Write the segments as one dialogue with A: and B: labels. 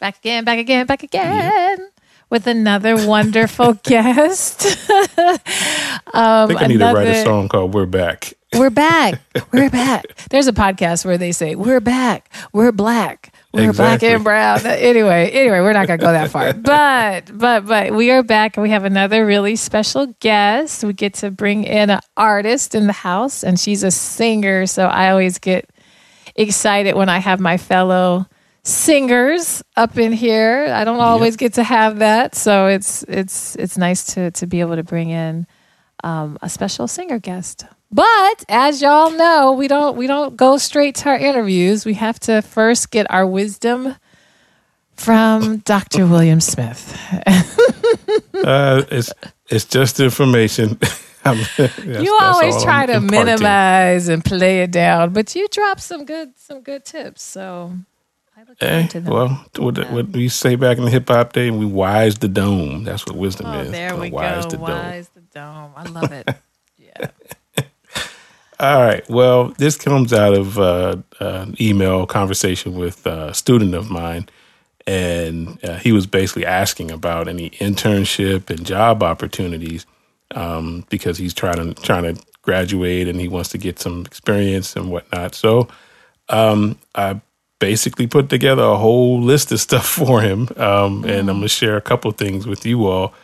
A: Back again, back again, back again. With another wonderful guest.
B: um, I think I need another, to write a song called We're Back.
A: We're back. We're back. There's a podcast where they say, We're back. We're black. We're exactly. black and brown. Anyway, anyway, we're not gonna go that far. But but but we are back and we have another really special guest. We get to bring in an artist in the house, and she's a singer. So I always get excited when I have my fellow singers up in here. I don't always yep. get to have that, so it's it's it's nice to to be able to bring in um, a special singer guest. But as y'all know, we don't we don't go straight to our interviews. We have to first get our wisdom from Dr. William Smith.
B: uh, it's it's just information.
A: you always try to minimize and play it down, but you drop some good some good tips. So
B: Hey, eh, well, what, what we say back in the hip hop day, we wise the dome. That's what wisdom
A: oh,
B: is.
A: There we wise go. The wise dome. the dome. I love it. yeah.
B: All right. Well, this comes out of uh, an email conversation with a student of mine, and uh, he was basically asking about any internship and job opportunities um, because he's trying to trying to graduate and he wants to get some experience and whatnot. So um, I basically put together a whole list of stuff for him. Um, and I'm going to share a couple things with you all,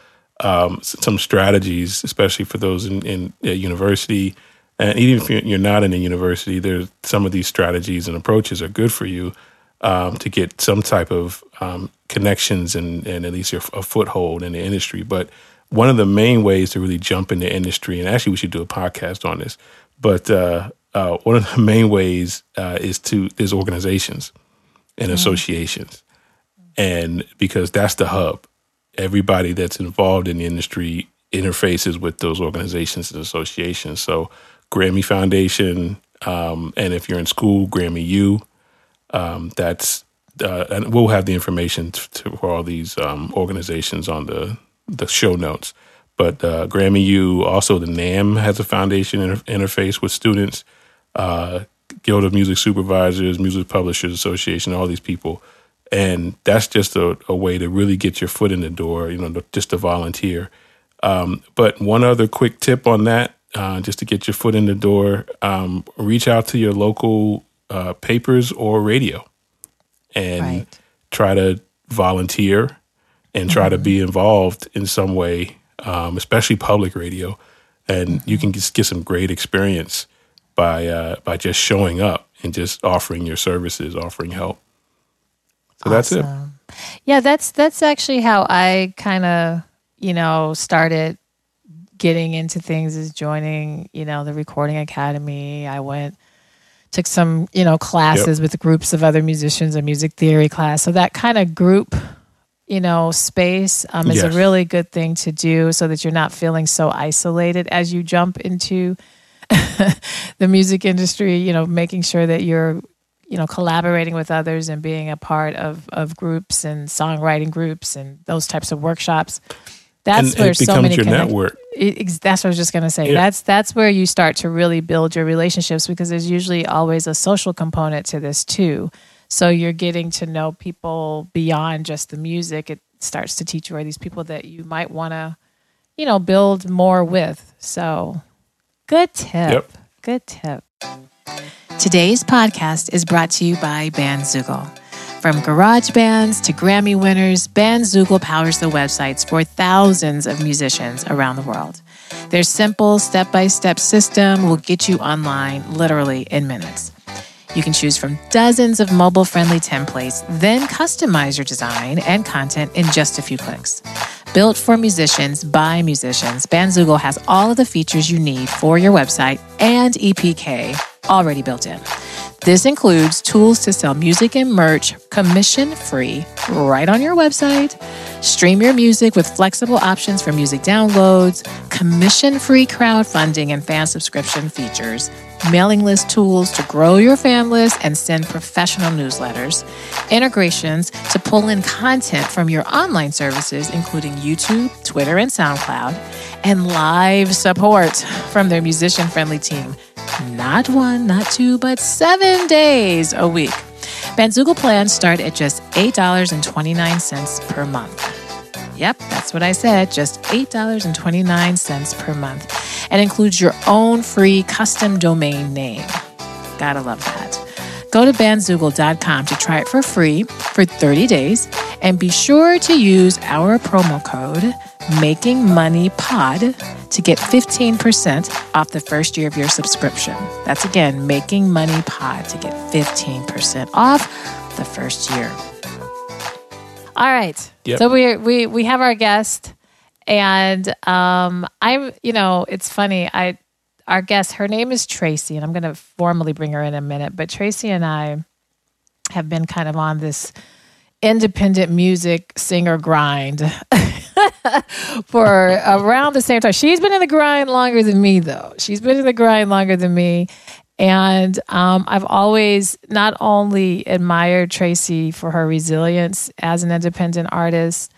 B: um, some strategies, especially for those in, in university. And even if you're not in a university, there's some of these strategies and approaches are good for you um, to get some type of um, connections and, and at least a foothold in the industry. But one of the main ways to really jump in the industry, and actually we should do a podcast on this, but uh, uh, one of the main ways uh, is to is organizations and mm-hmm. associations, and because that's the hub. Everybody that's involved in the industry interfaces with those organizations and associations. So, Grammy Foundation, um, and if you're in school, Grammy U. Um, that's uh, and we'll have the information to, for all these um, organizations on the the show notes. But uh, Grammy U, also the NAMM has a foundation inter- interface with students uh, Guild of Music Supervisors, Music Publishers Association, all these people. And that's just a, a way to really get your foot in the door, you know, just to volunteer. Um, but one other quick tip on that, uh, just to get your foot in the door, um, reach out to your local uh, papers or radio and right. try to volunteer and try mm-hmm. to be involved in some way, um, especially public radio. And mm-hmm. you can just get some great experience by uh, by just showing up and just offering your services, offering help. So awesome. that's it.
A: Yeah, that's that's actually how I kind of you know started getting into things is joining you know the recording academy. I went took some you know classes yep. with groups of other musicians, a music theory class. So that kind of group you know space um, is yes. a really good thing to do so that you're not feeling so isolated as you jump into the music industry, you know, making sure that you're, you know, collaborating with others and being a part of, of groups and songwriting groups and those types of workshops. That's
B: and, where so many your connect- network.
A: It, that's what I was just going to say. Yeah. That's that's where you start to really build your relationships because there's usually always a social component to this too. So you're getting to know people beyond just the music. It starts to teach you are these people that you might want to, you know, build more with. So Good tip. Yep. Good tip. Today's podcast is brought to you by Bandzoogle. From garage bands to Grammy winners, Bandzoogle powers the websites for thousands of musicians around the world. Their simple step by step system will get you online literally in minutes. You can choose from dozens of mobile friendly templates, then customize your design and content in just a few clicks. Built for musicians by musicians, Bandzoogle has all of the features you need for your website and EPK already built in. This includes tools to sell music and merch commission free right on your website, stream your music with flexible options for music downloads, commission free crowdfunding and fan subscription features, mailing list tools to grow your fan list and send professional newsletters, integrations to pull in content from your online services, including YouTube, Twitter, and SoundCloud, and live support from their musician friendly team. Not one, not two, but seven days a week. Bandzoogle plans start at just $8.29 per month. Yep, that's what I said, just $8.29 per month, and includes your own free custom domain name. Gotta love that. Go to bandzoogle.com to try it for free for 30 days and be sure to use our promo code Making Money Pod to get 15% off the first year of your subscription. That's again, Making Money Pod to get 15% off the first year. All right. Yep. So we we we have our guest, and um, I'm you know it's funny. I our guest, her name is Tracy, and I'm going to formally bring her in a minute. But Tracy and I have been kind of on this independent music singer grind for around the same time. She's been in the grind longer than me, though. She's been in the grind longer than me. And um, I've always not only admired Tracy for her resilience as an independent artist,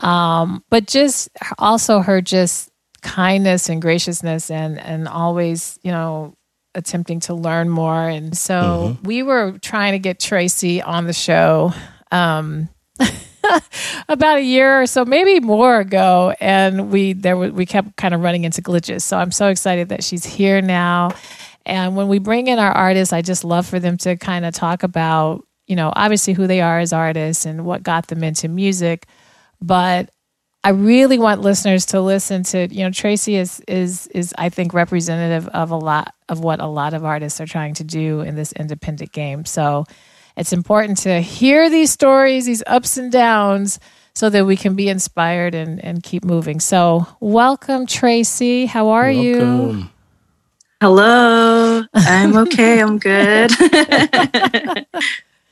A: um, but just also her just kindness and graciousness and and always you know attempting to learn more. And so mm-hmm. we were trying to get Tracy on the show. Um, about a year or so, maybe more ago, and we there we kept kind of running into glitches. So I'm so excited that she's here now, and when we bring in our artists, I just love for them to kind of talk about, you know, obviously who they are as artists and what got them into music. But I really want listeners to listen to, you know, Tracy is is is I think representative of a lot of what a lot of artists are trying to do in this independent game. So it's important to hear these stories, these ups and downs, so that we can be inspired and, and keep moving. So welcome, Tracy. How are welcome. you?
C: Hello. I'm okay. I'm good. I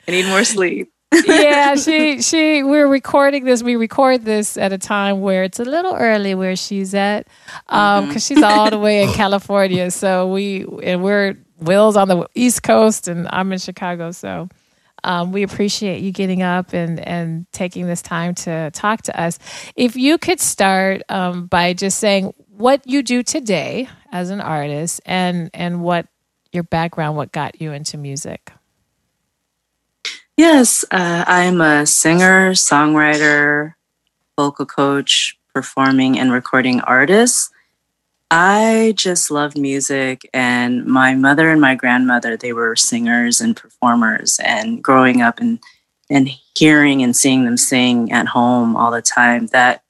C: need more sleep.
A: yeah, she she we're recording this. We record this at a time where it's a little early where she's at, um, because mm-hmm. she's all the way in California. So we and we're Will's on the East Coast and I'm in Chicago. So um, we appreciate you getting up and and taking this time to talk to us. If you could start um, by just saying what you do today as an artist and and what your background what got you into music
C: yes uh, i'm a singer songwriter vocal coach performing and recording artist i just loved music and my mother and my grandmother they were singers and performers and growing up and and hearing and seeing them sing at home all the time that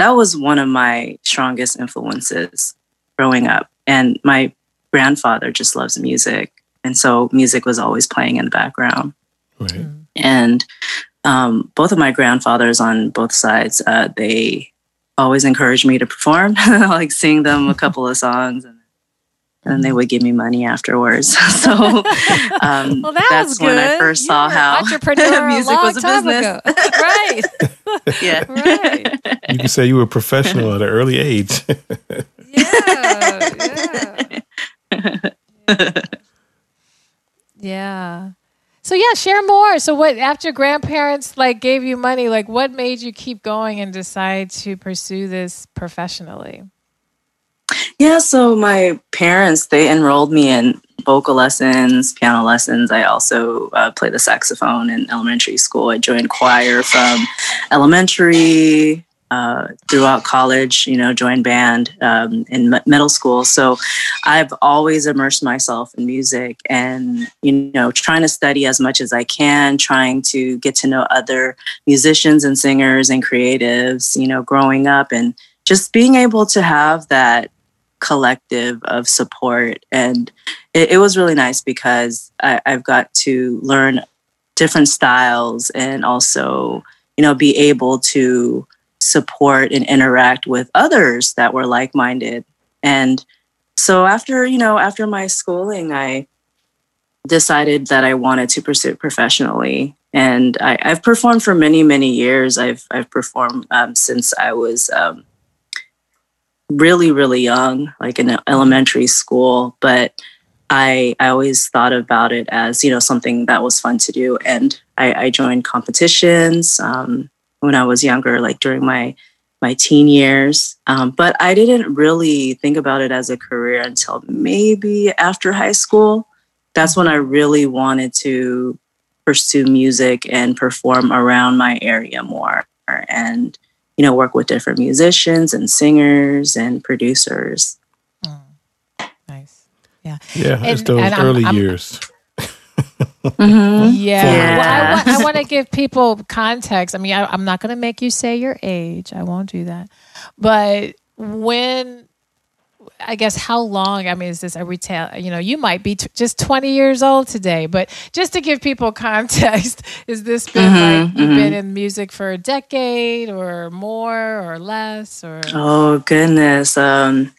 C: that was one of my strongest influences growing up. And my grandfather just loves music. And so music was always playing in the background. Right. Mm. And um, both of my grandfathers on both sides, uh, they always encouraged me to perform, like sing them a couple of songs. And and they would give me money afterwards. so um, well, that that's when I first you saw how music was a business.
A: right.
C: yeah.
A: Right.
B: You can say you were a professional at an early age.
A: yeah. Yeah. yeah. So yeah, share more. So what after grandparents like gave you money, like what made you keep going and decide to pursue this professionally?
C: Yeah, so my parents they enrolled me in vocal lessons, piano lessons. I also uh, play the saxophone in elementary school. I joined choir from elementary uh, throughout college. You know, joined band um, in m- middle school. So I've always immersed myself in music and you know trying to study as much as I can, trying to get to know other musicians and singers and creatives. You know, growing up and just being able to have that collective of support. And it, it was really nice because I, I've got to learn different styles and also, you know, be able to support and interact with others that were like minded. And so after, you know, after my schooling, I decided that I wanted to pursue it professionally. And I, have performed for many, many years. I've I've performed um, since I was um, really, really young, like in elementary school. But I I always thought about it as you know something that was fun to do, and I, I joined competitions um, when I was younger, like during my my teen years. Um, but I didn't really think about it as a career until maybe after high school. That's when I really wanted to pursue music and perform around my area more and, you know, work with different musicians and singers and producers. Mm.
A: Nice. Yeah.
B: Yeah. And, it's those early I'm, years.
A: Mm-hmm. Yeah. yeah. Well, I, I want to give people context. I mean, I, I'm not going to make you say your age. I won't do that. But when I guess how long? I mean, is this a retail? You know, you might be t- just 20 years old today, but just to give people context, is this been mm-hmm, like you've mm-hmm. been in music for a decade or more or less? Or
C: oh goodness, um,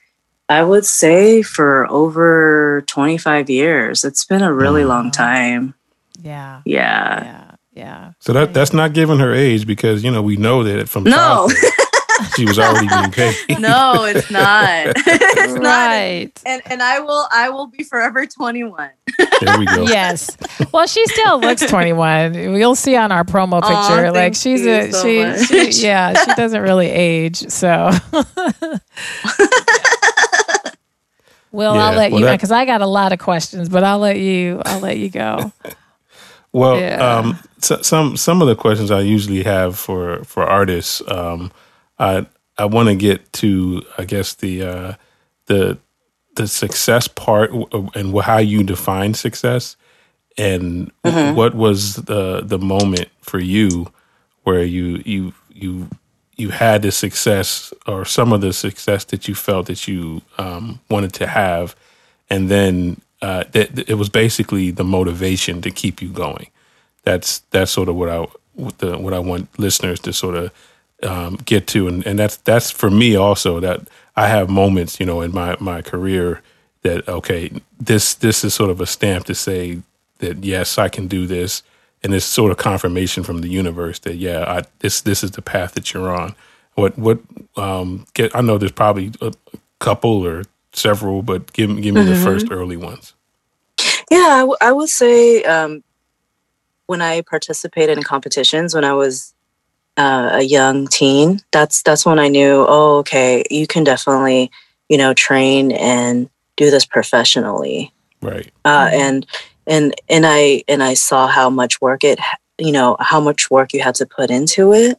C: I would say for over 25 years. It's been a really long time.
A: Yeah.
C: Yeah.
A: Yeah. Yeah.
B: So that that's not giving her age because you know we know that from
C: no.
B: she was already being paid.
C: No, it's not. it's right. not. And and I will I will be forever 21.
B: there we go.
A: Yes. Well, she still looks 21. We'll see on our promo picture. Oh, like she's a so she, she yeah, she doesn't really age. So Will, yeah, I'll let well, you because I got a lot of questions, but I'll let you. I'll let you go.
B: well, yeah. um, so, some some of the questions I usually have for for artists, um, I I want to get to, I guess the uh, the the success part and how you define success, and mm-hmm. what was the the moment for you where you you you you had the success or some of the success that you felt that you um, wanted to have, and then uh, that it was basically the motivation to keep you going. That's that's sort of what I what, the, what I want listeners to sort of um, get to, and, and that's that's for me also that I have moments, you know, in my my career that okay, this this is sort of a stamp to say that yes, I can do this and this sort of confirmation from the universe that yeah, I, this this is the path that you're on. What what um, get? I know there's probably a couple or several, but give give me mm-hmm. the first early ones.
C: Yeah, I, w- I would say um, when I participated in competitions when I was uh, a young teen, that's that's when I knew. Oh, okay, you can definitely you know train and do this professionally.
B: Right.
C: Uh, and and and I and I saw how much work it you know how much work you had to put into it,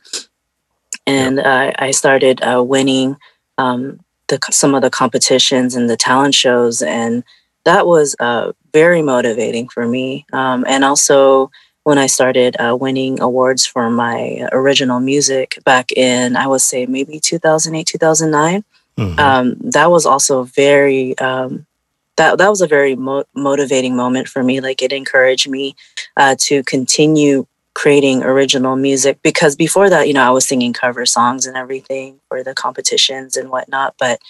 C: and uh, I started uh, winning um, the some of the competitions and the talent shows, and that was uh, very motivating for me. Um, and also when I started uh, winning awards for my original music back in I would say maybe 2008 2009. Mm-hmm. Um, that was also very um, that that was a very mo- motivating moment for me. Like it encouraged me uh, to continue creating original music because before that, you know, I was singing cover songs and everything for the competitions and whatnot. But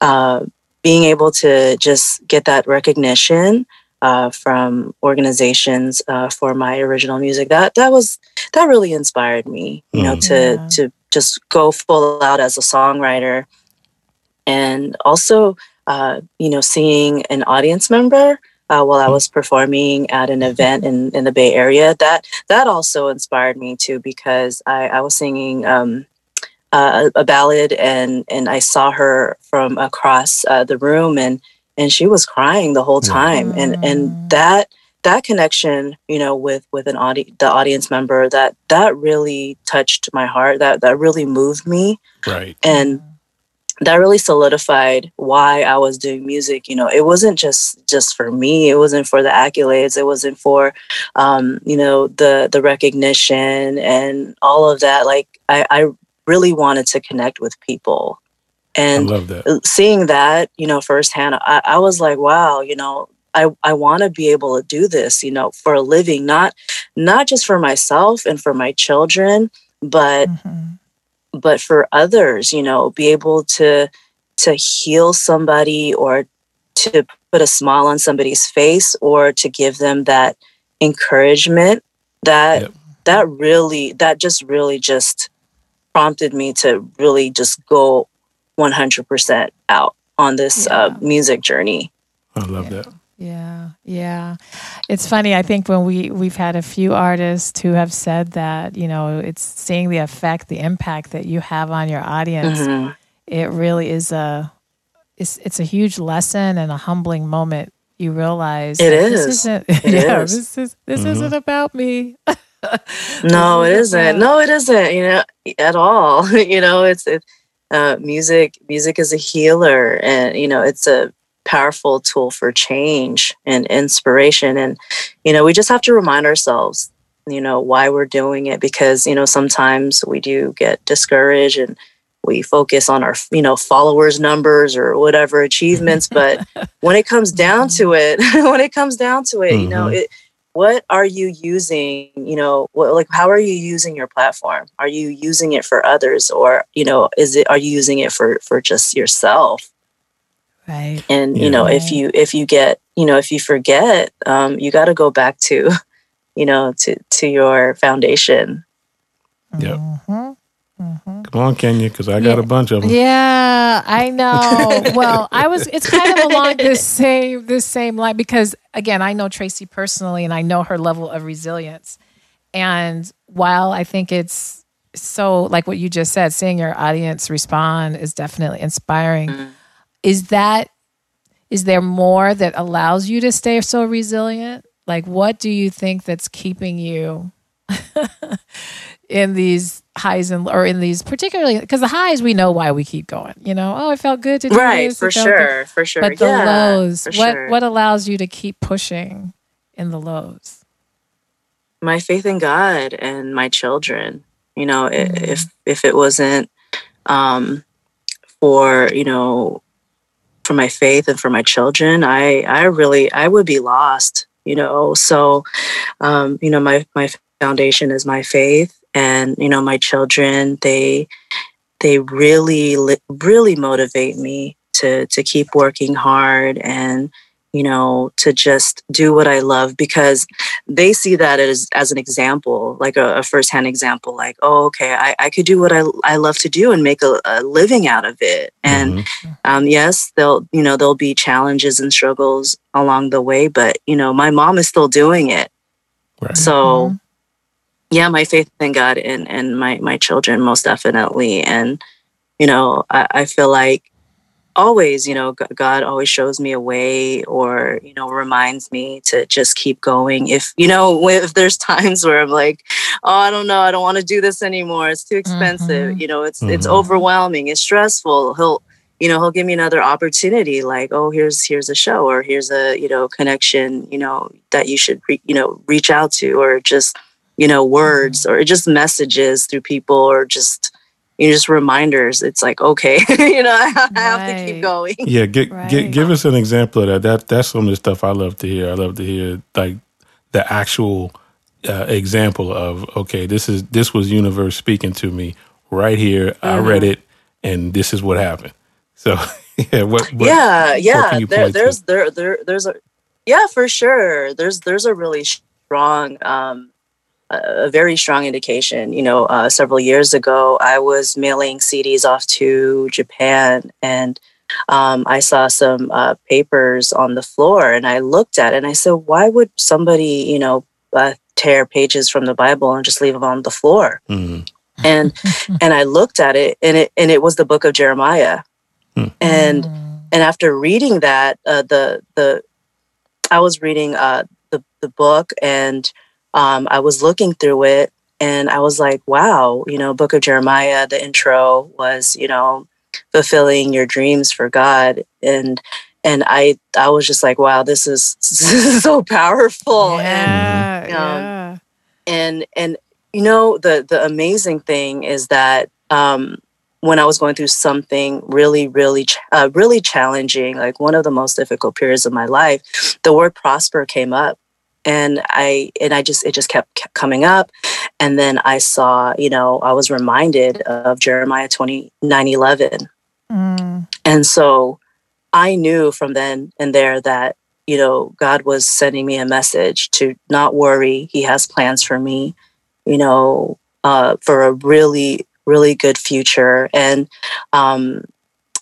C: uh, being able to just get that recognition uh, from organizations uh, for my original music that that was that really inspired me. You mm. know, to yeah. to just go full out as a songwriter and also uh, you know, seeing an audience member uh, while I was performing at an event in, in the Bay Area. That that also inspired me too because I, I was singing um, uh, a ballad and and I saw her from across uh, the room and and she was crying the whole time and and mm. that that connection you know with with an audi- the audience member that that really touched my heart that that really moved me
B: right
C: and that really solidified why I was doing music. You know, it wasn't just just for me. It wasn't for the accolades. It wasn't for, um, you know, the the recognition and all of that. Like I, I really wanted to connect with people, and
B: that.
C: seeing that, you know, firsthand, I, I was like, wow, you know, I, I want to be able to do this, you know, for a living, not not just for myself and for my children, but mm-hmm but for others you know be able to to heal somebody or to put a smile on somebody's face or to give them that encouragement that yep. that really that just really just prompted me to really just go 100% out on this yeah. uh, music journey
B: i love
A: yeah.
B: that
A: yeah yeah it's funny i think when we we've had a few artists who have said that you know it's seeing the effect the impact that you have on your audience mm-hmm. it really is a it's it's a huge lesson and a humbling moment you realize
C: it is.
A: This isn't, it yeah, is. this is this mm-hmm. isn't about me.
C: no, it isn't. No, it isn't. You know, at all. you know, it's it, uh, music. Music is a healer, and you know, it's a powerful tool for change and inspiration. And you know, we just have to remind ourselves, you know, why we're doing it because you know sometimes we do get discouraged and we focus on our you know followers numbers or whatever achievements but when it comes down to mm-hmm. it when it comes down to it mm-hmm. you know mm-hmm. it what are you using you know what, like how are you using your platform are you using it for others or you know is it are you using it for for just yourself
A: right
C: and you know if you if you get you know if you forget um you got to go back to you know to to your foundation
B: yep mm-hmm. Mm-hmm. Come on, Kenya, because I got
A: yeah.
B: a bunch of them.
A: Yeah, I know. well, I was. It's kind of along this same this same line because again, I know Tracy personally, and I know her level of resilience. And while I think it's so like what you just said, seeing your audience respond is definitely inspiring. Mm-hmm. Is that is there more that allows you to stay so resilient? Like, what do you think that's keeping you in these highs and or in these particularly because the highs we know why we keep going you know oh it felt good to do
C: right
A: this,
C: for sure
A: good.
C: for sure
A: but the
C: yeah,
A: lows what sure. what allows you to keep pushing in the lows
C: my faith in god and my children you know mm-hmm. if if it wasn't um for you know for my faith and for my children i i really i would be lost you know? So um you know my my foundation is my faith and you know my children they they really really motivate me to to keep working hard and you know to just do what i love because they see that as as an example like a, a firsthand example like oh okay I, I could do what I, I love to do and make a, a living out of it and mm-hmm. um, yes there'll you know there'll be challenges and struggles along the way but you know my mom is still doing it right. so mm-hmm yeah, my faith in God and and my my children most definitely. And you know, I, I feel like always, you know, God always shows me a way or, you know, reminds me to just keep going. If, you know, if there's times where I'm like, oh, I don't know, I don't want to do this anymore. It's too expensive. Mm-hmm. You know, it's, mm-hmm. it's overwhelming. It's stressful. He'll, you know, he'll give me another opportunity like, oh, here's, here's a show or here's a, you know, connection, you know, that you should, re- you know, reach out to or just, you know, words or just messages through people or just you know, just reminders. It's like, okay, you know, I, I have to keep going.
B: Yeah, get, right. get, give us an example of that. That that's some of the stuff I love to hear. I love to hear like the actual uh, example of okay, this is this was universe speaking to me right here. Mm-hmm. I read it, and this is what happened. So yeah, what, what
C: yeah, yeah. What there, there's to? there there there's a yeah for sure. There's there's a really strong um, a very strong indication. You know, uh, several years ago, I was mailing CDs off to Japan and um, I saw some uh, papers on the floor and I looked at it and I said, why would somebody, you know, uh, tear pages from the Bible and just leave them on the floor? Mm. And and I looked at it and it and it was the book of Jeremiah. Mm. And and after reading that, uh, the the I was reading uh, the the book and um, I was looking through it and I was like, wow, you know, Book of Jeremiah, the intro was, you know, fulfilling your dreams for God. And and I I was just like, wow, this is, this is so powerful.
A: Yeah, and, um, yeah.
C: and and you know, the the amazing thing is that um, when I was going through something really, really, uh, really challenging, like one of the most difficult periods of my life, the word prosper came up and i and i just it just kept, kept coming up and then i saw you know i was reminded of jeremiah 29 11 mm. and so I knew from then and there that, you know, God was sending me a message to not worry. He has plans for me, you know, uh, for a really, really good future. And, um,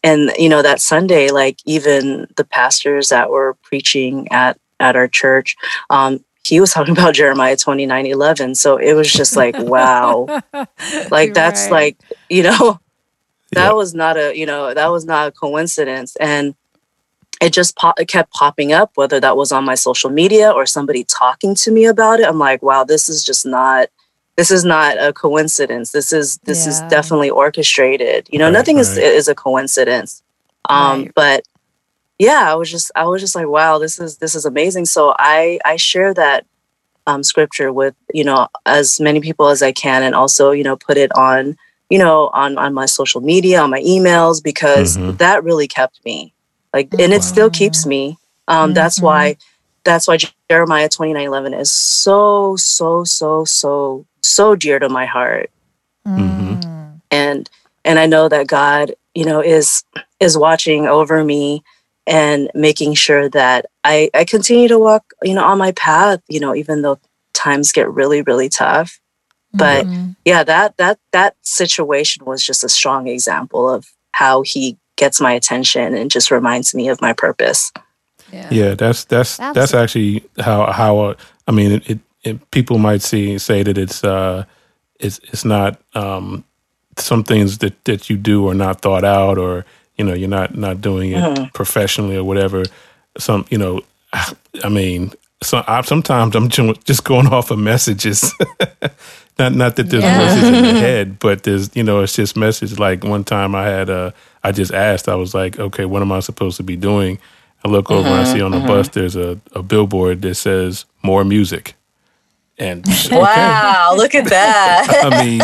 C: and you know that sunday like even the pastors that were preaching at at our church um he was talking about jeremiah 29 11 so it was just like wow like that's
A: right.
C: like you know that
B: Yeah.
C: was not a you know that was not a coincidence and it just pop, it kept popping up whether that was on my social media or somebody talking to me about it i'm like wow this is just not this is not a coincidence this is this is definitely orchestrated you know
B: Right,
C: nothing is
B: right.
C: is a coincidence um
A: Right.
C: but yeah i was just i was just like wow this is this is amazing so i i share that um scripture with you know as many people as i can and also you know put it on you know on on my social media on my emails because
B: Mhm.
C: that really kept me like and it still keeps me um that's
A: Mhm.
C: why that's why jeremiah 29 11 is so so so so so dear to my heart
B: Mhm.
A: Mm.
C: and and i know that god you know is is watching over me and making sure that i i continue to walk you know on my path you know even though times get really really tough but
A: Mhm.
C: yeah that that that situation was just a strong example of how he gets my attention and just reminds me of my purpose
A: yeah.
B: Yeah, that's that's that's actually how how uh, I mean it, it, it. People might see say that it's uh it's it's not um some things that that you do are not thought out or you know you're not not doing it mm-hmm. professionally or whatever. Some you know, I mean, so I, sometimes I'm just going off of messages. not not that there's
A: Yeah.
B: voices in the head, but there's you know it's just message. Like one time I had a, I just asked I was like, okay, what am I supposed to be doing? I look over and I mm-hmm, see on the mm-hmm. bus there's a, a billboard that says more music. And
C: wow look at that
B: I mean,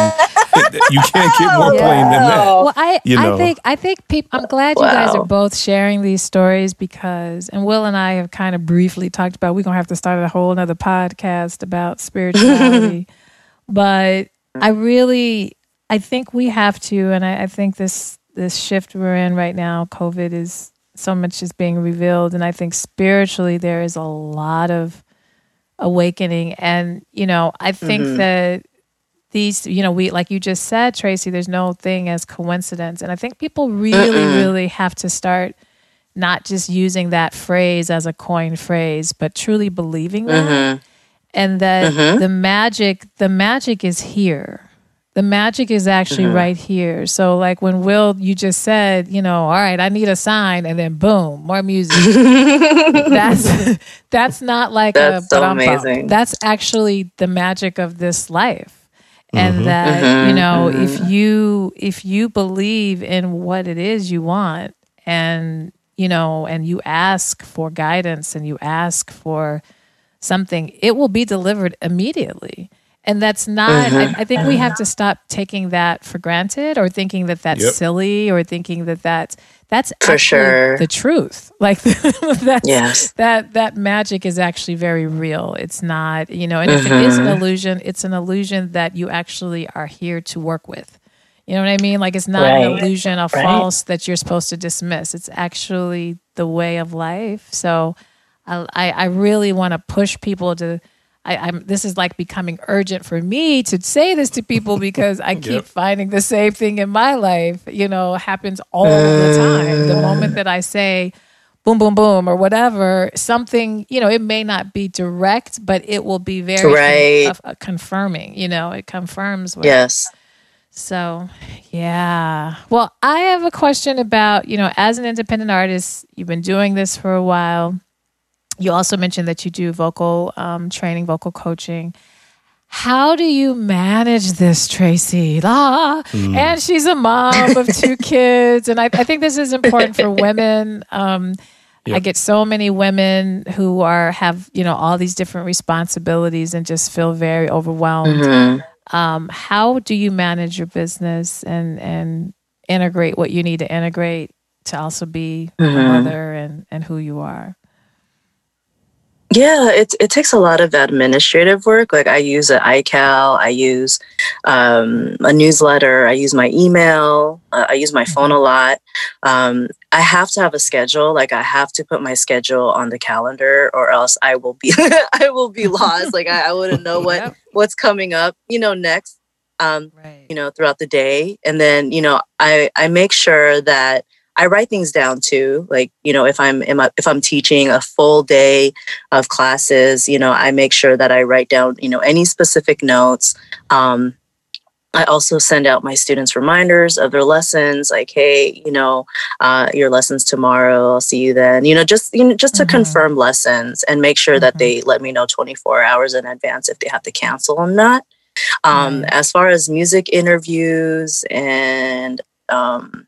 B: you can't get more plain than that.
A: Well, I,
B: You know.
A: I think I think people. I'm glad you guys are both sharing these stories because, and Will and I have kind of briefly talked about. We're gonna have to start a whole another podcast about spirituality, but I really, I think we have to, and I, I think this this shift we're in right now, COVID is so much is being revealed, and I think spiritually there is a lot of awakening, and you know, I think
C: Mhm.
A: that these you know we like you just said tracy there's no thing as coincidence and i think people really
C: Mm-mm.
A: really have to start not just using that phrase as a coin phrase but truly believing that
C: Mhm.
A: and that
C: Mhm.
A: the magic the magic is here the magic is actually
C: Mhm.
A: right here so like when will you just said you know all right i need a sign and then boom more music that's that's not like
C: That's
A: a
C: so
A: but I'm bummed.
C: amazing.
A: That's actually the magic of this life. And
B: Mhm.
A: that
C: Mhm,
A: you know, if you if you believe in what it is you want and you know, and you ask for guidance and you ask for something, it will be delivered immediately. And that's not, I, mm-hmm. I think we have to stop taking that for granted or thinking that that's
B: Yep.
A: silly or thinking that that's, that's
C: For sure.
A: the truth. Like that's,
C: Yes.
A: that, that magic is actually very real. It's not, you know, and if it is an mm-hmm. illusion, it's an illusion that you actually are here to work with. You know what I mean? Like it's not an illusion, a
C: Right.
A: false that you're supposed to dismiss. It's actually the way of life. So I, I I really want to push people to. I, I'm. This is like becoming urgent for me to say this to people because I keep
B: Yep.
A: finding the same thing in my life. You know, happens all the time. The moment that I say, boom, boom, boom, or whatever, something, you know, it may not be direct, but it will be very
C: Right.
A: con- uh, confirming. You know, it confirms. What,
C: yes
A: so, yeah. Well, I have a question about, you know, as an independent artist, you've been doing this for a while. You also mentioned that you do vocal um, training, vocal coaching. How do you manage this, Tracy? Ah, and she's a mom of two kids. And I, I think this is important for women. Um, I get so many women who are have you know all these different responsibilities and just feel very overwhelmed
C: Mhm.
A: um, how do you manage your business and and integrate what you need to integrate to also be a
C: Mhm.
A: mother and and who you are
C: Yeah, it it takes a lot of administrative work. Like I use an iCal, I use um, a newsletter, I use my email, uh, I use my phone a lot. um, I have to have a schedule. Like I have to put my schedule on the calendar, or else I will be I will be lost. like I, I wouldn't know what yep. what's coming up. You know, next. Um, right. You know, throughout the day, and then you know, I I make sure that I write things down too. Like, you know, if I'm if I'm teaching a full day of classes, you know, I make sure that I write down, you know, any specific notes. Um, I also send out my students reminders of their lessons, like, hey, you know, uh, your lessons tomorrow. I'll see you then. You know, just you know, just to mm-hmm. confirm lessons and make sure mm-hmm. that they let me know 24 hours in advance if they have to cancel or not. Um, mm-hmm. As far as music interviews and um,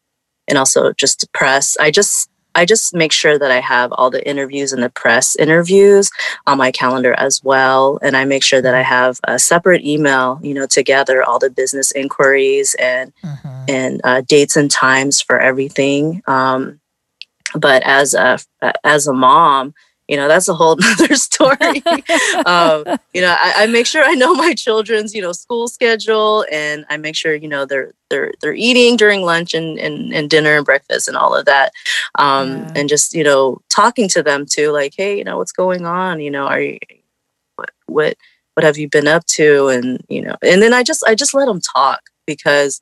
C: and also just press. I just I just make sure that I have all the interviews and the press interviews on my calendar as well. And I make sure that I have a separate email, you know, to gather all the business inquiries and mm-hmm. and uh, dates and times for everything. Um, but as a as a mom, you know that's a whole other story. Um, you know I, I, make sure i know my children's you know school schedule and i make sure you know they're they're they're eating during lunch and and, and dinner and breakfast and all of that. Um, yeah. and just you know talking to them too like hey you know what's going on? You know are you what what what have you been up to? And you know and then i just i just let them talk because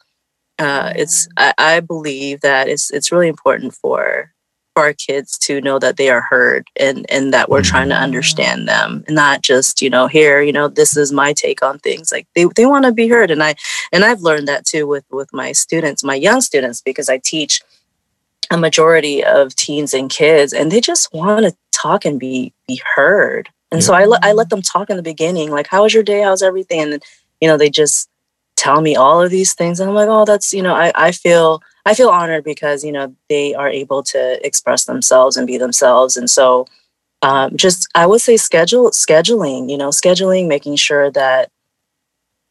C: uh, it's I, I believe that it's it's really important for for our kids to know that they are heard and and that we're trying to mm-hmm. understand them and not just you know here you know this is my take on things. Like they, they want to be heard. And i and i've learned that too with with my students my young students because i teach a majority of teens and kids and they just want to talk and be be heard. And yeah. so I, let I let them talk in the beginning like how was your day? How's everything? And you know they just tell me all of these things and i'm like oh that's you know i, I feel I feel honored because you know they are able to express themselves and be themselves, and so um, just I would say schedule scheduling. You know, scheduling, making sure that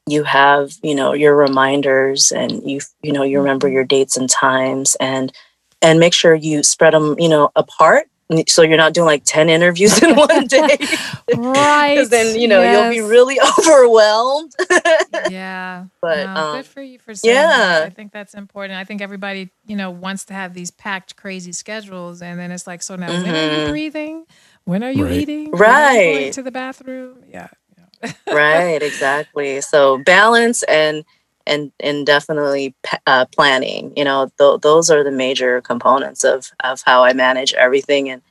C: you have you know your reminders and you you know you remember your dates and times and and make sure you spread them you know apart so you're not doing like 10 interviews in one day
A: right
C: because then you know yes. you'll be really overwhelmed
A: yeah but no, um, good for you for saying yeah that. i think that's important i think everybody you know wants to have these packed crazy schedules and then it's like so now mm-hmm. when are you mm-hmm. breathing when are you right. eating
C: right
A: to the bathroom yeah,
C: yeah. right exactly so balance and and and definitely uh, planning. You know, th- those are the major components of of how I manage everything. And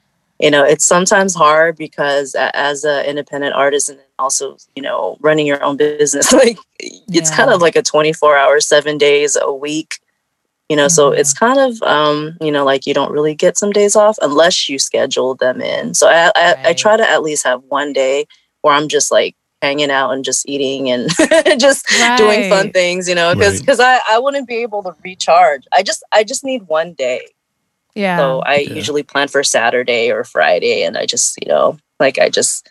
C: you know, it's sometimes hard because as an independent artist and also you know running your own business, like it's kind of like a twenty four hour, seven days a week. You know, mm-hmm. so it's kind of um, you know like you don't really get some days off unless you schedule them in. So I, I, right. I try to at least have one day where I'm just like hanging out and just eating and just right. doing fun things, you know, because because right. I, I wouldn't be able to recharge. I just I just need one day.
A: Yeah.
C: So I
A: yeah.
C: usually plan for Saturday or Friday and I just, you know, like I just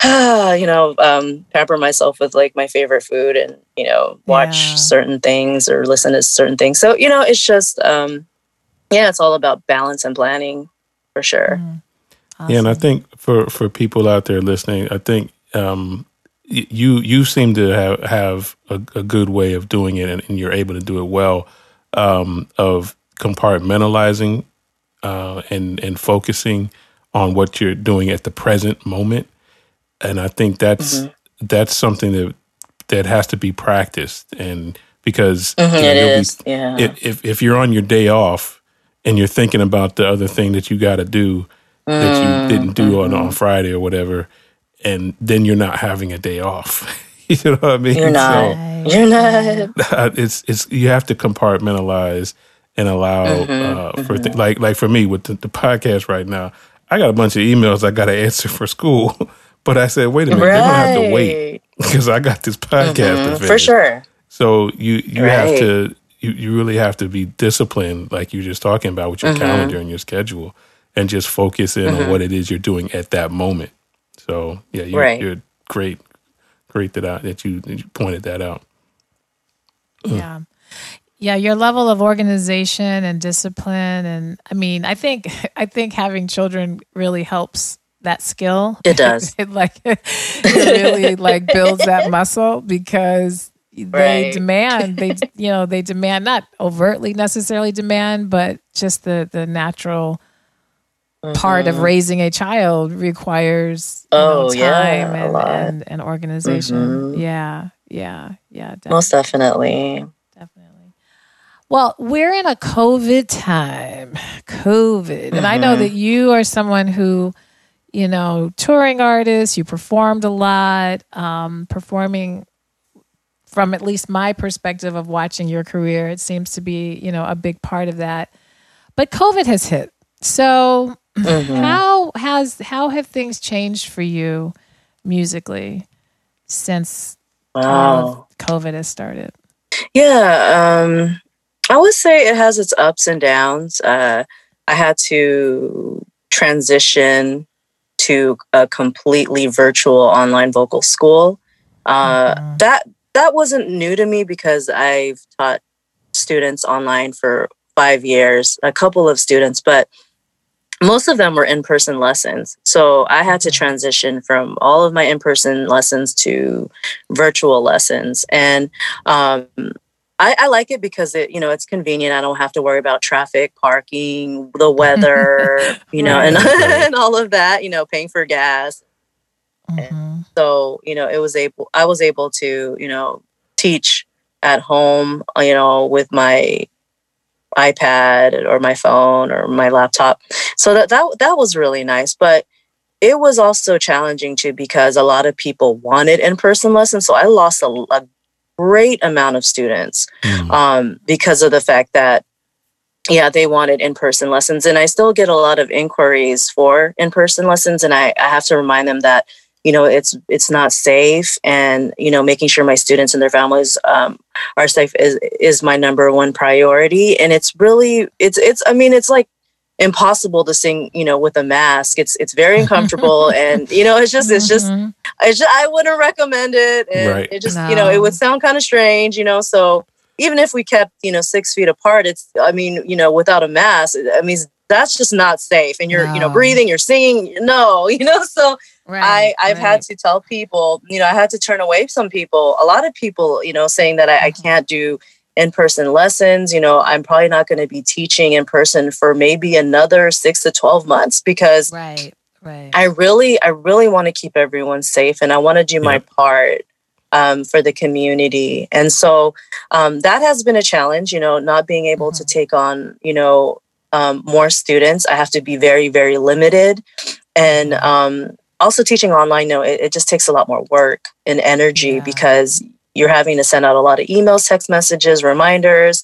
C: you know, um, pamper myself with like my favorite food and, you know, watch yeah. certain things or listen to certain things. So, you know, it's just um yeah, it's all about balance and planning for sure. Mm.
B: Awesome. Yeah, and I think for for people out there listening, I think um, you you seem to have have a, a, good way of doing it, and, and, you're able to do it well. Um, of compartmentalizing uh, and and focusing on what you're doing at the present moment, and I think that's mm-hmm. that's something that that has to be practiced, and because
C: mm-hmm, you know, be, yeah.
B: if if you're on your day off and you're thinking about the other thing that you got to do that you didn't do mm-hmm. on on Friday or whatever and then you're not having a day off. you know what I mean?
C: You're not. So, you're not.
B: It's it's you have to compartmentalize and allow mm-hmm, uh, for mm-hmm. th- like like for me with the, the, podcast right now. I got a bunch of emails I got to answer for school, but I said, wait a minute, right. they're gonna have to wait because I got this podcast mm-hmm,
C: for sure.
B: So you you right. have to you, you really have to be disciplined, like you're just talking about with your mm-hmm. calendar and your schedule, and just focus in on mm-hmm. what it is you're doing at that moment. So yeah, you, right. you're great, great that I, that you, that you pointed that out.
A: Yeah. Yeah, your level of organization and discipline and I mean, I think I think having children really helps that skill.
C: It does.
A: it like it really like builds that muscle because they
C: Right.
A: demand they you know they demand not overtly necessarily demand but just the the natural part of
C: Mhm.
A: raising a child requires know,
C: Oh, yeah,
A: time
C: a
A: and,
C: lot.
A: and, and organization
C: Mhm.
A: yeah yeah yeah definitely.
C: Most definitely.
A: Definitely. Well, we're in a COVID time. COVID. And I know
C: Mhm.
A: that you are someone who, you know, touring artist, you performed a lot, um, performing from at least my perspective of watching your career, it seems to be, you know, a big part of that. But COVID has hit. So
C: Mhm.
A: how has how have things changed for you musically since
C: Wow.
A: COVID has started?
C: Yeah, um, I would say it has its ups and downs. Uh, I had to transition to a completely virtual online vocal school. Uh,
A: Mhm.
C: That that wasn't new to me because I've taught students online for five years, a couple of students, but most of them were in-person lessons. So I had to
A: Mhm.
C: transition from all of my in-person lessons to virtual lessons, and um, I, I like it because it, you know, it's convenient. I don't have to worry about traffic, parking, the weather, you know, and, and all of that. You know, paying for gas.
A: Mhm.
C: So you know, it was able. I was able to, you know, teach at home. You know, with my iPad or my phone or my laptop. So that that that was really nice, but it was also challenging too because a lot of people wanted in-person lessons. So I lost a, a great amount of students
B: Mm.
C: um, because of the fact that yeah they wanted in-person lessons and i still get a lot of inquiries for in-person lessons and i, I have to remind them that you know it's it's not safe and you know making sure my students and their families um, are safe is is my number one priority and it's really it's it's i mean it's like impossible to sing you know with a mask it's it's very uncomfortable and you know it's just it's just
A: Mhm.
C: I just I wouldn't recommend it. And
B: Right.
C: it just you know it would sound kind of strange, you know. So even if we kept you know six feet apart, it's I mean you know without a mask, I mean that's just not safe. And you're you know breathing, you're singing, no, you know. So
A: Right,
C: I I've had to tell people, you know, I had to turn away some people, a lot of people, you know, saying that I, I
A: Mhm.
C: can't do in person lessons. You know, I'm probably not going to be teaching in person for maybe another six to twelve months because
A: right, right.
C: I really, I really want to keep everyone safe, and I want to do my part um, for the community. And so um, that has been a challenge. You know, not being able to
A: Mhm.
C: take on, you know, um, more students. I have to be very, very limited, and
A: Mhm.
C: um, also teaching online. No, it, it just takes a lot more work and energy
A: Yeah.
C: because you're having to send out a lot of emails, text messages, reminders.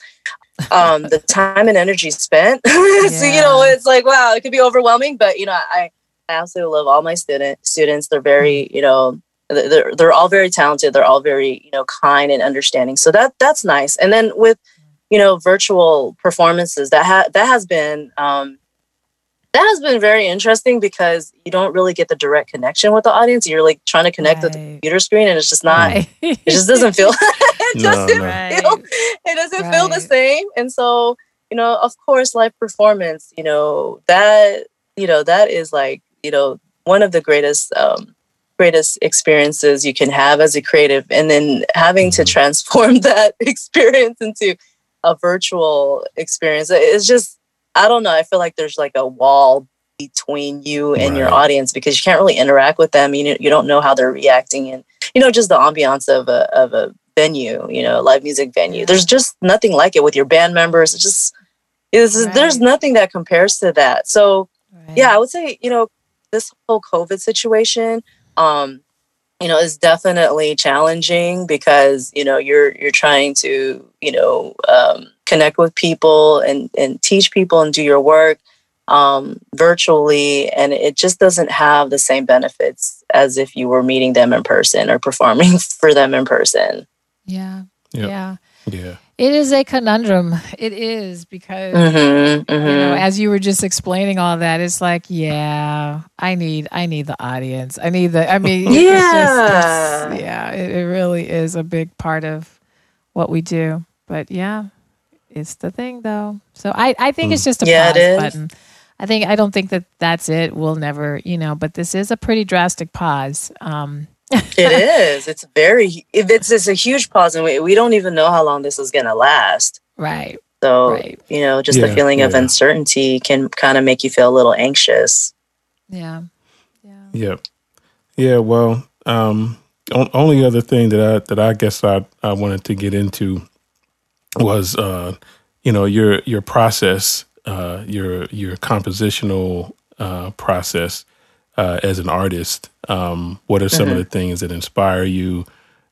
C: um, the time and energy spent. so you know, it's like wow, it could be overwhelming. But you know, I I absolutely love all my student students. They're very you know they're they're all very talented. They're all very you know kind and understanding. So that that's nice. And then with you know virtual performances that ha- that has been um, that has been very interesting because you don't really get the direct connection with the audience. You're like trying to connect with the computer screen, and it's just not.
A: Right.
C: It just doesn't feel. it
B: No,
C: doesn't
B: no.
A: Right.
C: feel. It doesn't feel the same. And so you know, of course, live performance. You know that you know that is like you know one of the greatest um, greatest experiences you can have as a creative, and then having to
B: Mhm.
C: transform that experience into a virtual experience. It's just I don't know. I feel like there's like a wall between you and your audience because you can't really interact with them. You know, you don't know how they're reacting, and you know just the ambiance of a of a venue. You know, live music venue. There's just nothing like it with your band members. It's just it's, there's nothing that compares to that. So
A: Right.
C: yeah, I would say you know this whole COVID situation. Um, you know, is definitely challenging because you know you're you're trying to you know um, connect with people and and teach people and do your work um, virtually, and it just doesn't have the same benefits as if you were meeting them in person or performing for them in person.
A: Yeah.
B: Yep.
A: Yeah.
B: Yeah.
A: It is a conundrum. It is because
C: Mm-hmm,
A: you know,
C: mm-hmm.
A: as you were just explaining all that, it's like, yeah, I need, I need the audience. I need the. I mean, it's just-
C: Yeah.
A: it's- yeah, it, it really is a big part of what we do. But yeah, it's the thing though. So I, I think it's just a
C: Yeah,
A: pause button. I think I don't think that that's it. We'll never, you know. But this is a pretty drastic pause. Um,
C: it is. It's very. It's it's a huge pause, and we, we don't even know how long this is going to last.
A: Right.
C: So
A: Right.
C: you know, just
B: Yeah,
C: the feeling of uncertainty can kind of make you feel a little anxious.
A: Yeah. Yeah.
B: Yep. Yeah. Well, um, on, only other thing that I that I guess I I wanted to get into was uh, you know your your process, uh, your your compositional uh, process uh, as an artist. Um, what are some of the things that inspire you?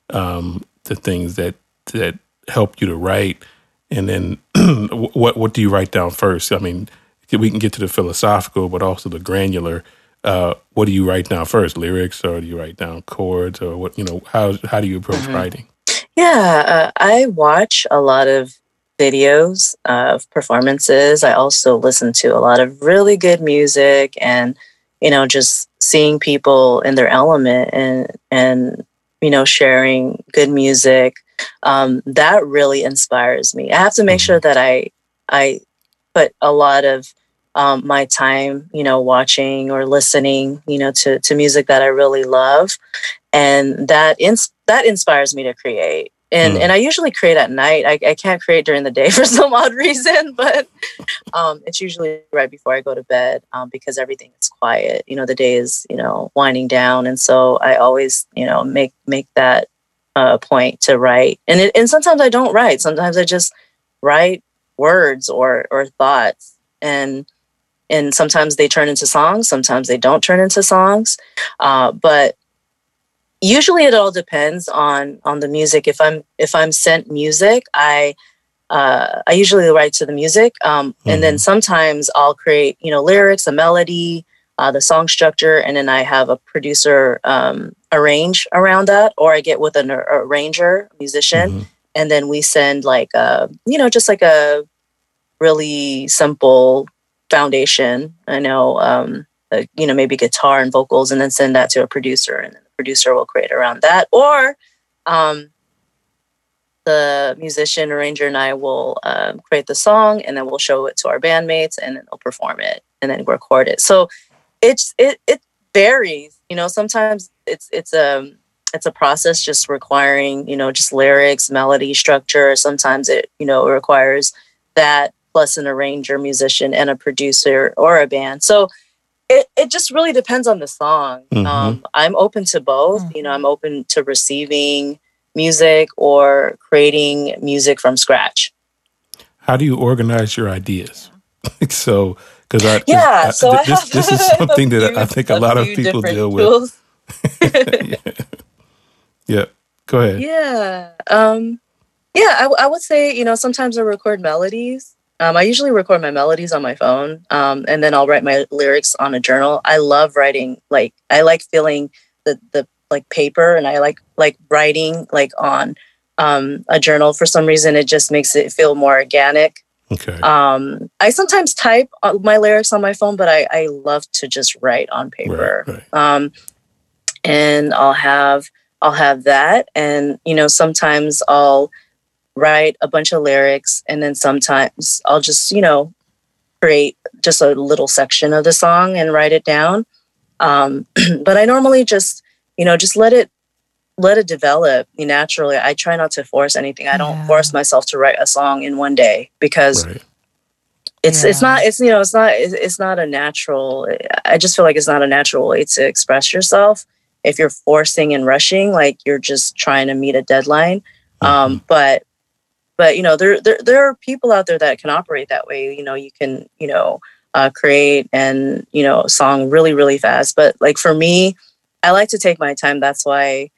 B: Um, the things that that help you to write, and then what what do you write down first? I mean, we can get to the philosophical, but also the granular. Uh, what do you write down first? Lyrics, or do you write down chords, or what? You know, how how do you approach writing?
C: Yeah, uh, I watch a lot of videos of performances. I also listen to a lot of really good music and you know just seeing people in their element and and you know sharing good music um, that really inspires me. I have to make sure that I I put a lot of um, my time, you know, watching or listening, you know, to to music that I really love, and that ins- that inspires me to create. And
B: Mm.
C: and I usually create at night. I, I can't create during the day for some odd reason, but um, it's usually right before I go to bed um, because everything is quiet. You know, the day is you know winding down, and so I always you know make make that uh, point to write. And it, and sometimes I don't write. Sometimes I just write words or or thoughts, and and sometimes they turn into songs. Sometimes they don't turn into songs. Uh, but usually it all depends on on the music. If I'm if I'm sent music, I uh, I usually write to the music, um, and then sometimes I'll create you know lyrics, a melody, uh, the song structure, and then I have a producer um, arrange around that, or I get with an ar- arranger, musician,
B: Mhm.
C: and then we send like a you know just like a really simple foundation. I know um, uh, you know maybe guitar and vocals, and then send that to a producer, and then the producer will create around that, or um, the musician arranger and I will um, create the song, and then we'll show it to our bandmates, and then they'll perform it, and then record it. So it's it it varies. You know, sometimes it's it's a it's a process just requiring you know just lyrics, melody, structure. Sometimes it you know requires that plus an arranger, musician, and a producer or a band. So it, it just really depends on the song.
B: Mhm.
C: Um, I'm open to both. You know, I'm open to receiving music or creating music from scratch.
B: How do you organize your ideas? so, because I
C: Yeah,
B: I-
C: so I
B: this
C: have
B: this is something that
C: few-
B: I think a lot of people
C: different
B: deal with.
C: tools.
B: Yeah, go ahead.
C: Yeah. Um, yeah, I would say, you know, sometimes I record melodies. Um, I usually record my melodies on my phone um, and then I'll write my lyrics on a journal. I love writing, like, I like feeling the, the like paper and I like like writing like on um, a journal. For some reason, it just makes it feel more organic.
B: Okay.
C: Um, I sometimes type uh, my lyrics on my phone, but I, I love to just write on paper.
B: Right, right.
C: Um, and I'll have I'll have that, and you know sometimes I'll write a bunch of lyrics, and then sometimes I'll just you know create just a little section of the song and write it down. Um, but I normally just you know just let it let it develop naturally. I try not to force anything. I don't
A: Yeah.
C: force myself to write a song in one day because
B: Right.
C: it's it's not it's you know it's not it's it's not a natural i just feel like it's not a natural way to express yourself if you're forcing and rushing like you're just trying to meet a deadline um but but you know there, there there are people out there that can operate that way. You know you can you know uh, create and you know song really really fast. But like for me i like to take my time. That's why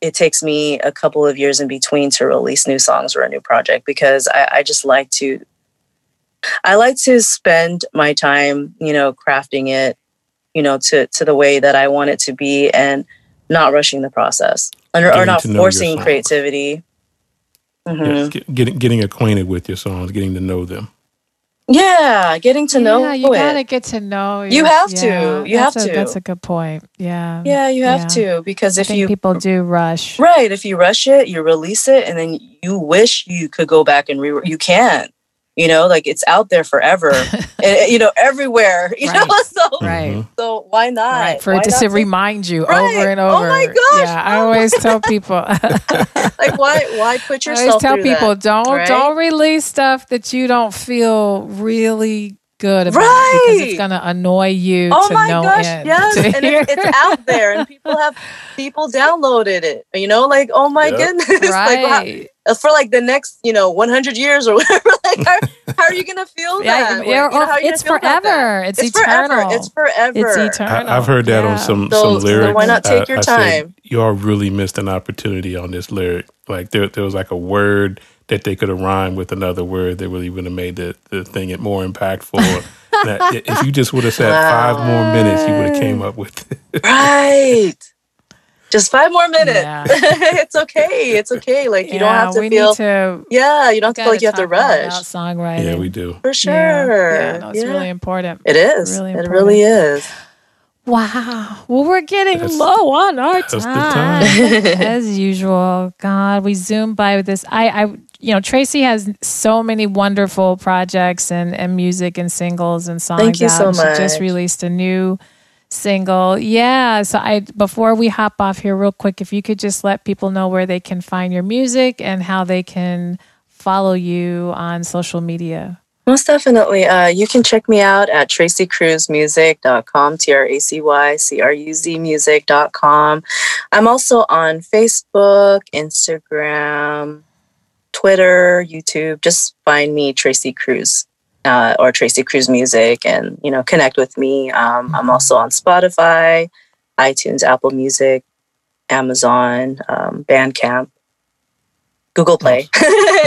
C: it takes me a couple of years in between to release new songs or a new project because I, I just like to I like to spend my time, you know, crafting it, you know, to to the way that I want it to be, and not rushing the process, and, or not
B: to know your
C: forcing creativity. Mhm.
B: Yes, get, getting getting acquainted with your songs, getting to know them.
C: Yeah, getting to know
A: you
C: it.
A: gotta get to know.
C: You
A: your-
C: have to. You have
A: a,
C: to.
A: That's a good point. Yeah.
C: yeah, you have
A: Yeah.
C: to because
A: I
C: if
A: think
C: you
A: people do rush.
C: right, if you rush it, you release it, and then you wish you could go back and re. You can't. You know, like it's out there forever. and, eh, you know, everywhere. You
A: Right.
C: know, so
A: Right.
C: so why not?
A: Right. For
C: Why
A: it to to remind you
C: Right.
A: over and over Oh
C: my gosh.
A: Yeah. I
C: Oh
A: always tell people
C: like why why put yourself I
A: always tell people
C: that,
A: don't don't release stuff that you don't feel really good about
C: Right.
A: because it's gonna annoy you
C: Oh
A: to
C: my
A: no
C: gosh,
A: end.
C: yes, and
A: hear.
C: it's, it's out there, and people have people downloaded it. You know, like oh my
B: Yep.
C: goodness, like how-
A: right.
C: Uh, for like the next you know 100 years or whatever. Like how, how are you gonna feel
A: Yeah,
C: that?
A: yeah,
C: Like, you know,
A: or
C: how are you
A: it's
C: gonna feel about that?
A: forever. It's,
C: It's
A: eternal.
C: forever. It's forever.
A: It's eternal.
B: I, I've heard that
A: Yeah.
B: on some
C: So-
B: some
C: so
B: lyrics.
C: why not take
B: I-
C: your
B: I said,
C: time?
B: Y'all really missed an opportunity on this lyric. Like there, there was like a word that they could have rhymed with another word that really would have made the, the thing it more impactful. That- if you just would have said five more minutes, you would have came up with it.
C: Right. Just five more minutes.
A: Yeah.
C: it's okay. It's okay. Like you don't have to
A: we
C: feel.
A: need to.
C: yeah, you don't have to feel like you have to
A: talk about
C: rush.
A: songwriting.
B: Yeah, we do.
C: For sure.
A: Yeah, no, it's
C: Yeah.
A: really important.
C: It is.
A: really
C: it really is.
A: Wow. Well, we're getting
B: That's-
A: low on our time,
B: time.
A: as usual. God, we zoom by with this. I, I, you know, Tracy has so many wonderful projects and and music and singles and songs.
C: Thank you
A: out.
C: so
A: And She just released a new single. Yeah. So I, before we hop off here, real quick, if you could just let people know where they can find your music and how they can follow you on social media.
C: Most definitely. Uh, you can check me out at tracycruzmusic.com, T R A C Y C R U Z music.com. I'm also on Facebook, Instagram, Twitter, YouTube. Just find me, Tracy Cruz. Uh, or Tracy Cruz Music, and you know, connect with me. Um, I'm also on Spotify, iTunes, Apple Music, Amazon, um, Bandcamp, Google Play,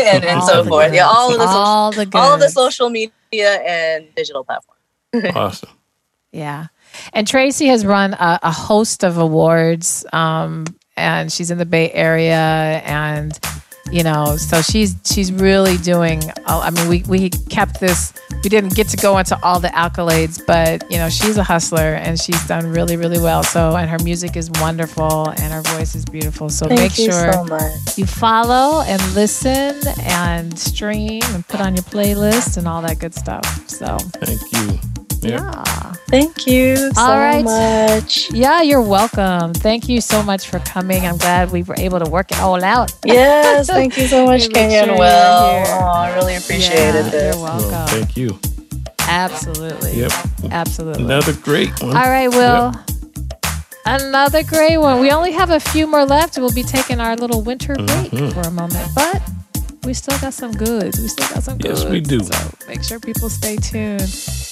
C: and, and so
A: the
C: forth. Yeah, all of the social
A: all the
C: all of the social media and digital platforms.
B: Awesome.
A: Yeah. And Tracy has run a, a host of awards, um, and she's in the Bay Area, and you know, so she's she's really doing. I mean, we we kept this. We didn't get to go into all the accolades, but you know, she's a hustler, and she's done really really well. So, and her music is wonderful, and her voice is beautiful. So make
C: you
A: sure
C: so much.
A: you follow and listen and stream and put on your playlist and all that good stuff. So
B: Thank you. Yeah.
A: yeah.
C: Thank you so
A: All right.
C: much.
A: Yeah, you're welcome. Thank you so much for coming. I'm glad we were able to work it all out.
C: Yes, thank you so much,
A: We make
C: Kenya
A: sure
C: and
A: you're
C: Will. Oh, I really appreciated
A: Yeah,
C: this.
A: You're
B: Well,
A: welcome.
B: thank you.
A: Absolutely.
B: Yep.
A: Absolutely.
B: Another great one.
A: All right, Will. Another great one. We only have a few more left. We'll be taking our little winter break
B: Mhm.
A: for a moment, but we still got some goods. We still got some goods.
B: Yes, we do.
A: So make sure people stay tuned.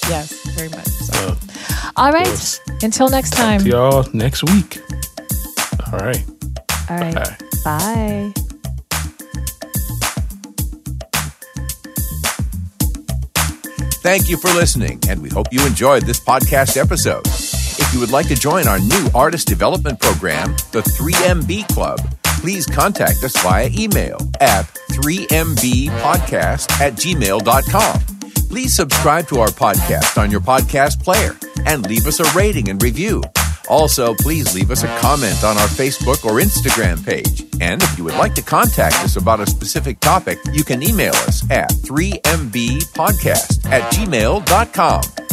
A: Yes, very much. So.
B: Uh,
A: All right.
B: course.
A: Until next time.
B: to y'all next week. All right.
A: All right.
B: Bye.
A: Bye.
D: Thank you for listening, and we hope you enjoyed this podcast episode. If you would like to join our new artist development program, the 3MB Club, please contact us via email at 3mbpodcast at gmail.com. Please subscribe to our podcast on your podcast player and leave us a rating and review. Also, please leave us a comment on our Facebook or Instagram page. And if you would like to contact us about a specific topic, you can email us at 3mbpodcast at gmail.com.